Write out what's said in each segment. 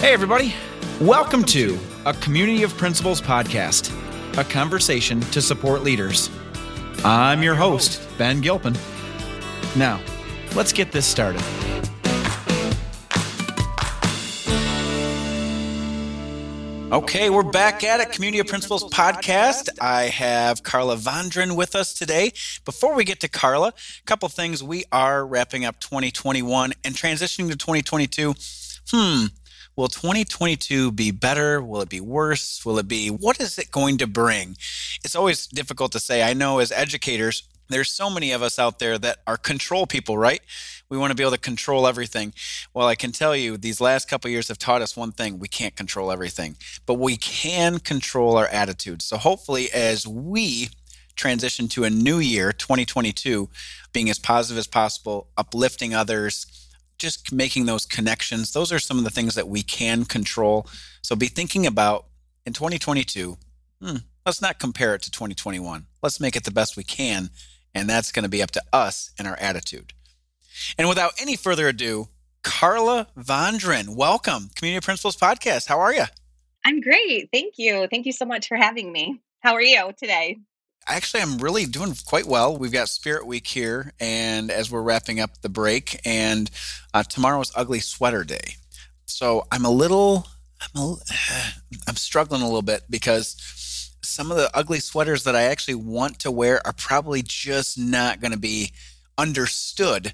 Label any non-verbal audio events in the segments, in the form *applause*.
Hey, everybody. Welcome to a Community of Principals podcast, a conversation to support leaders. I'm your host, Ben Gilpin. Now, let's get this started. Okay, we're back at it. Community of Principals podcast. I have Carla Vrondran with us today. Before we get to Carla, a couple things. We are wrapping up 2021 and transitioning to 2022. Hmm, will 2022 be better? Will it be worse? Will it be what is it going to bring? It's always difficult to say. I know as educators, there's so many of us out there that are control people, right? We want to be able to control everything. Well, I can tell you these last couple years have taught us one thing, we can't control everything, but we can control our attitudes. So hopefully as we transition to a new year, 2022, being as positive as possible, uplifting others, just making those connections, those are some of the things that we can control. So be thinking about in 2022, hmm, let's not compare it to 2021. Let's make it the best we can and that's going to be up to us and our attitude. And without any further ado, Carla Vrondran, welcome, Community Principals Podcast. How are you? I'm great. Thank you. Thank you so much for having me. How are you today? Actually, I'm really doing quite well. We've got Spirit Week here, and as we're wrapping up the break, and uh, tomorrow is Ugly Sweater Day. So I'm a little, I'm a, *sighs* I'm struggling a little bit because some of the ugly sweaters that I actually want to wear are probably just not going to be understood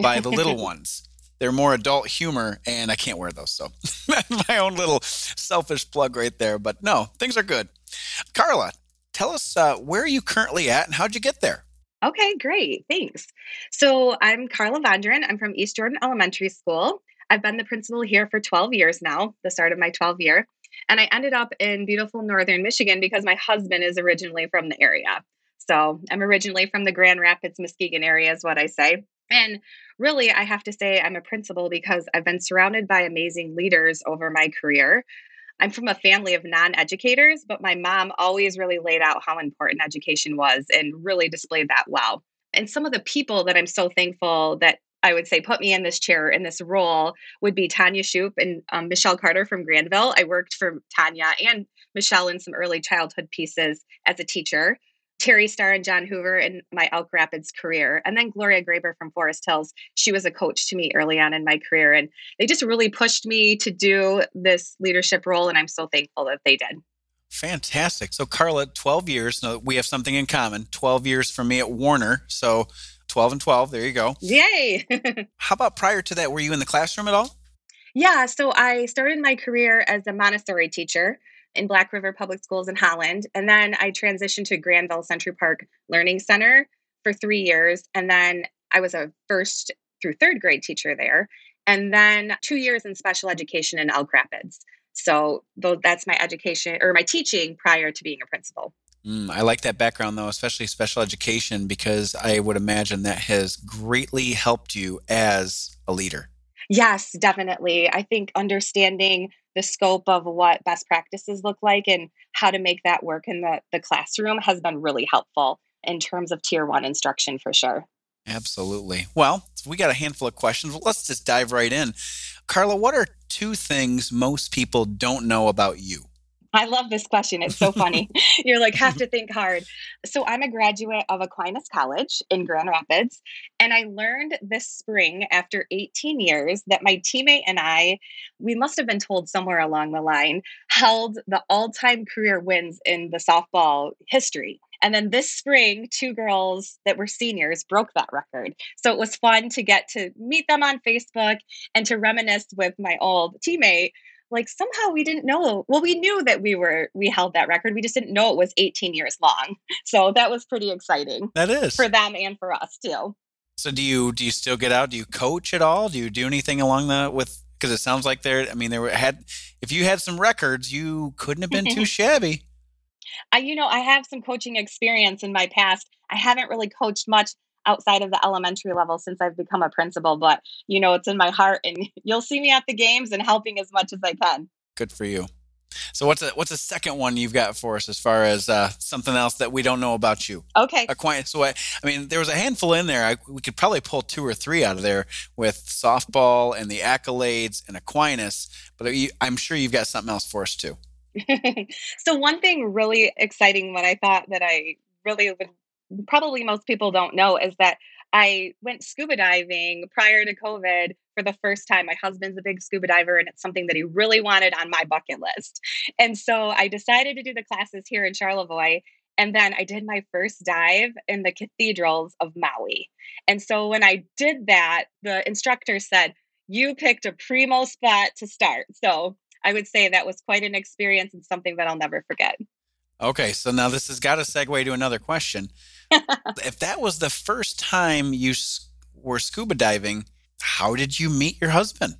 by the little *laughs* ones. They're more adult humor, and I can't wear those. So, *laughs* my own little selfish plug right there. But no, things are good. Carla, tell us uh, where are you currently at and how'd you get there? Okay, great. Thanks. So, I'm Carla Vrondran. I'm from East Jordan Elementary School. I've been the principal here for 12 years now, the start of my 12 year. And I ended up in beautiful northern Michigan because my husband is originally from the area. So I'm originally from the Grand Rapids, Muskegon area, is what I say. And really, I have to say I'm a principal because I've been surrounded by amazing leaders over my career. I'm from a family of non educators, but my mom always really laid out how important education was and really displayed that well. And some of the people that I'm so thankful that I would say put me in this chair in this role would be Tanya Shoup and um, Michelle Carter from Grandville. I worked for Tanya and Michelle in some early childhood pieces as a teacher. Terry Starr and John Hoover in my Elk Rapids career. And then Gloria Graber from Forest Hills. She was a coach to me early on in my career. And they just really pushed me to do this leadership role. And I'm so thankful that they did. Fantastic. So, Carla, 12 years. we have something in common 12 years for me at Warner. So, 12 and 12. There you go. Yay. *laughs* How about prior to that? Were you in the classroom at all? Yeah. So I started my career as a Montessori teacher in Black River Public Schools in Holland. And then I transitioned to Grandville Century Park Learning Center for three years. And then I was a first through third grade teacher there. And then two years in special education in Elk Rapids. So that's my education or my teaching prior to being a principal. Mm, I like that background though, especially special education, because I would imagine that has greatly helped you as a leader. Yes, definitely. I think understanding the scope of what best practices look like and how to make that work in the, the classroom has been really helpful in terms of tier one instruction for sure. Absolutely. Well, we got a handful of questions. Let's just dive right in. Carla, what are two things most people don't know about you? I love this question. It's so funny. *laughs* You're like, have to think hard. So, I'm a graduate of Aquinas College in Grand Rapids. And I learned this spring, after 18 years, that my teammate and I, we must have been told somewhere along the line, held the all time career wins in the softball history. And then this spring, two girls that were seniors broke that record. So it was fun to get to meet them on Facebook and to reminisce with my old teammate like somehow we didn't know well we knew that we were we held that record we just didn't know it was 18 years long. *laughs* So that was pretty exciting that is. for them and for us too. So do you do you still get out? Do you coach at all? Do you do anything along the with because it sounds like there i mean there were had if you had some records you couldn't have been too *laughs* shabby. I, you know, I have some coaching experience in my past. I haven't really coached much outside of the elementary level since I've become a principal, but you know, it's in my heart and *laughs* you'll see me at the games and helping as much as I can. Good for you. So what's a what's a second one you've got for us as far as uh, something else that we don't know about you? Okay. Aquinas. So I, I mean, there was a handful in there. I, we could probably pull two or three out of there with softball and the accolades and Aquinas. But you, I'm sure you've got something else for us too. *laughs* so one thing really exciting, what I thought that I really would probably most people don't know is that I went scuba diving prior to COVID for the first time. My husband's a big scuba diver, and it's something that he really wanted on my bucket list. And so I decided to do the classes here in Charlevoix. And then I did my first dive in the cathedrals of Maui. And so when I did that, the instructor said, You picked a primo spot to start. So I would say that was quite an experience and something that I'll never forget. Okay, so now this has got to segue to another question. *laughs* if that was the first time you were scuba diving, how did you meet your husband?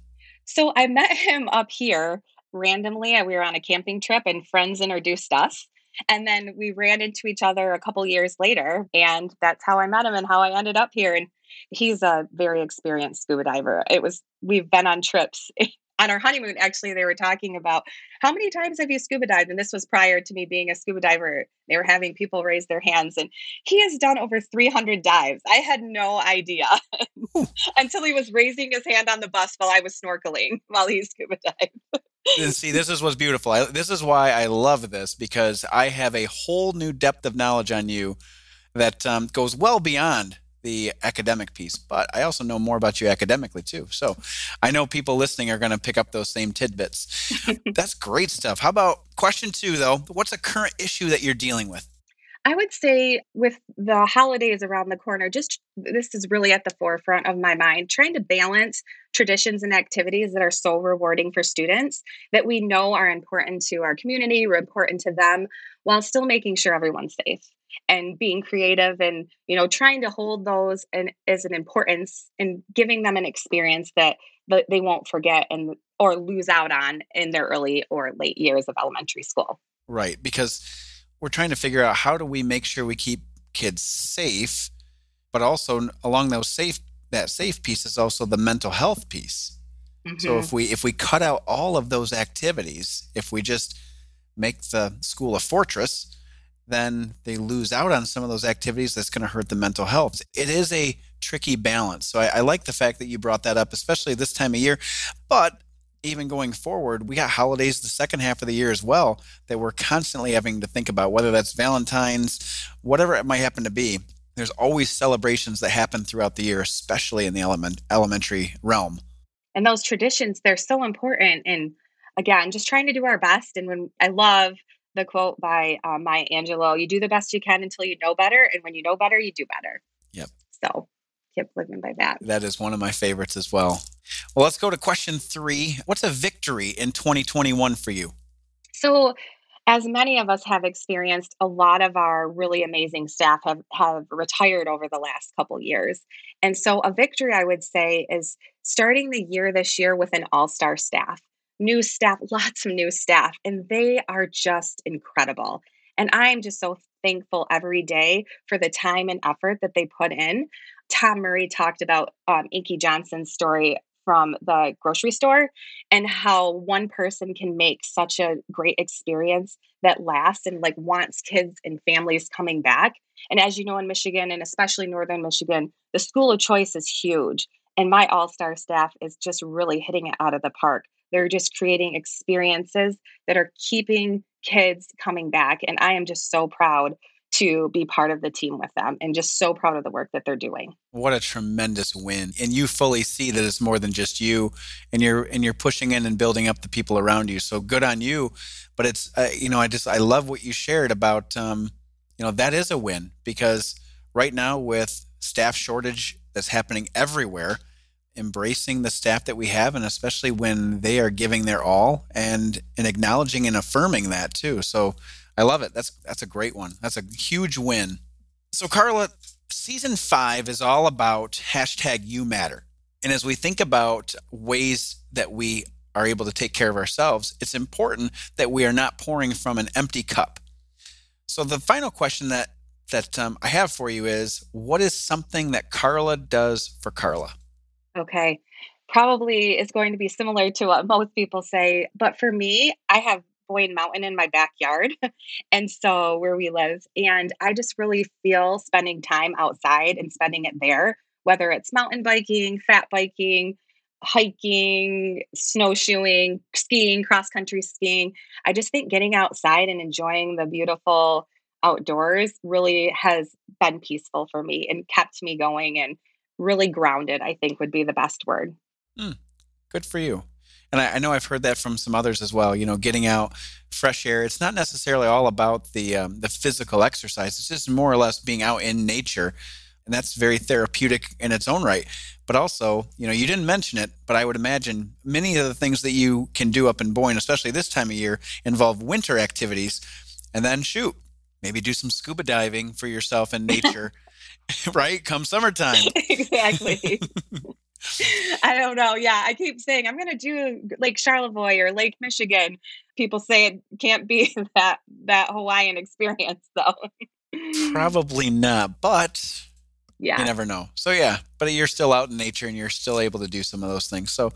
So I met him up here randomly. We were on a camping trip and friends introduced us. And then we ran into each other a couple years later. And that's how I met him and how I ended up here. And he's a very experienced scuba diver. It was, we've been on trips *laughs* on our honeymoon, actually, they were talking about how many times have you scuba dived? And this was prior to me being a scuba diver. They were having people raise their hands, and he has done over 300 dives. I had no idea *laughs* until he was raising his hand on the bus while I was snorkeling *laughs* while he scuba dived. and see, this is *laughs* what's beautiful. I, this is why I love this because I have a whole new depth of knowledge on you that um, goes well beyond the academic piece, but I also know more about you academically too. So I know people listening are going to pick up those same tidbits. *laughs* That's great stuff. How about question two, though? What's a current issue that you're dealing with? I would say with the holidays around the corner, just this is really at the forefront of my mind, trying to balance traditions and activities that are so rewarding for students that we know are important to our community, are important to them, while still making sure everyone's safe and being creative and you know trying to hold those and as an importance and giving them an experience that that they won't forget and or lose out on in their early or late years of elementary school. Right because we're trying to figure out how do we make sure we keep kids safe but also along those safe that safe piece is also the mental health piece mm-hmm. so if we if we cut out all of those activities if we just make the school a fortress then they lose out on some of those activities that's going to hurt the mental health. It is a tricky balance. So I, I, like the fact that you brought that up, especially this time of year. But even going forward, we got holidays the second half of the year as well that we're constantly having to think about, whether that's Valentine's, whatever it might happen to be. There's always celebrations that happen throughout the year, especially in the element, elementary realm. And those traditions, they're so important. And again, just trying to do our best. And when I love the quote by uh, Maya Angelou you do the best you can until you know better. And when you know better, you do better. Yep. So keep living by that. That is one of my favorites as well. Well, let's go to question three. What's a victory in 2021 for you? So, as many of us have experienced, a lot of our really amazing staff have, have retired over the last couple years. And so, a victory I would say is starting the year this year with an all star staff new staff, *laughs* lots of new staff, and they are just incredible. And I'm just so thankful every day for the time and effort that they put in. Tom Murray talked about um, Inky Johnson's story from the grocery store and how one person can make such a great experience that lasts and like wants kids and families coming back. And as you know, in Michigan and especially Northern Michigan, the school of choice is huge. And my all star staff is just really hitting it out of the park. They're just creating experiences that are keeping kids coming back. And I am just so proud to be part of the team with them and just so proud of the work that they're doing. What a tremendous win. And you fully see that it's more than just you and you're and you're pushing in and building up the people around you. So good on you. But it's uh, you know I just I love what you shared about um you know that is a win because right now with staff shortage that's happening everywhere embracing the staff that we have and especially when they are giving their all and and acknowledging and affirming that too so i love it. That's that's a great one. That's a huge win. So carla season five is all about hashtag you matter. And as we think about ways that we are able to take care of ourselves it's important that we are not pouring from an empty cup. So the final question that that um, i have for you is what is something that carla does for carla? Okay. Probably is going to be similar to what most people say. But for me, I have Boyne Mountain in my backyard. *laughs* and so where we live. And I just really feel spending time outside and spending it there, whether it's mountain biking, fat biking, hiking, snowshoeing, skiing, cross country skiing. I just think getting outside and enjoying the beautiful outdoors really has been peaceful for me and kept me going and really grounded, I think would be the best word. Mm, good for you. And I, I, know I've heard that from some others as well. You know, getting out fresh air. It's not necessarily all about the um, the physical exercise. It's just more or less being out in nature, and that's very therapeutic in its own right. But also, you know, you didn't mention it, but I would imagine many of the things that you can do up in Boyne, especially this time of year, involve winter activities. And then shoot, maybe do some scuba diving for yourself in *laughs* nature, *laughs* right? Come summertime. exactly. *laughs* *laughs* I don't know. Yeah, I keep saying I'm going to do Lake Charlevoix or Lake Michigan. People say it can't be *laughs* that that Hawaiian experience though. *laughs* Probably not, but yeah. You never know. So yeah, but you're still out in nature and you're still able to do some of those things. So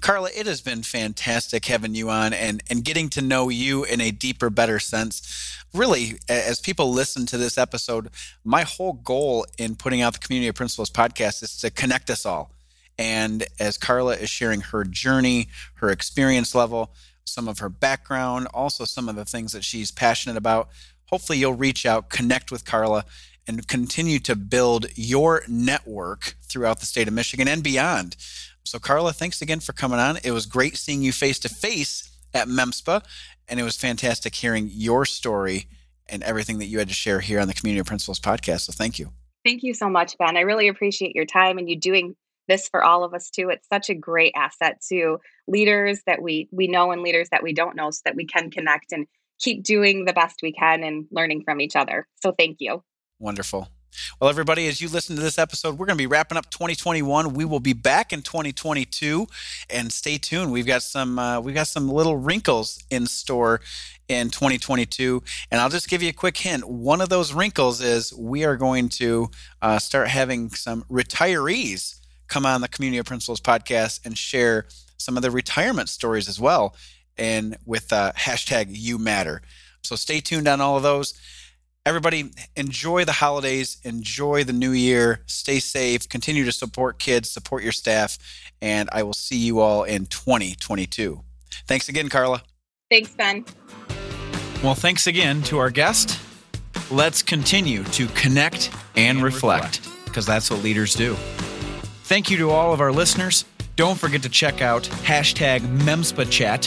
Carla, it has been fantastic having you on and and getting to know you in a deeper better sense. Really, as people listen to this episode, my whole goal in putting out the Community of Principals podcast is to connect us all. And as Carla is sharing her journey, her experience level, some of her background, also some of the things that she's passionate about, hopefully you'll reach out, connect with Carla and continue to build your network throughout the state of Michigan and beyond. So, Carla, thanks again for coming on. It was great seeing you face to face at MEMSPA, and it was fantastic hearing your story and everything that you had to share here on the Community of Principals podcast. So, thank you. Thank you so much, Ben. I really appreciate your time and you doing this for all of us too. It's such a great asset to leaders that we we know and leaders that we don't know so that we can connect and keep doing the best we can and learning from each other. So thank you. Wonderful. Well, everybody, as you listen to this episode, we're going to be wrapping up 2021. We will be back in 2022, and stay tuned. We've got some uh, we've got some little wrinkles in store in 2022, and I'll just give you a quick hint. One of those wrinkles is we are going to uh, start having some retirees come on the Community of Principals podcast and share some of the retirement stories as well, and with uh, *laughs* hashtag You Matter. So stay tuned on all of those. Everybody enjoy the holidays enjoy the new year stay safe continue to support kids support your staff and i will see you all in 2022 thanks again carla. Thanks ben. Well thanks again to our guest. Let's continue to connect and, and reflect because that's what leaders do thank you to all of our listeners don't forget to check out hashtag memspa chat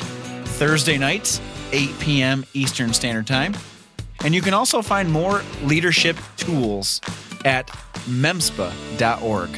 thursday nights 8 p.m eastern standard time and you can also find more leadership tools at memspa.org.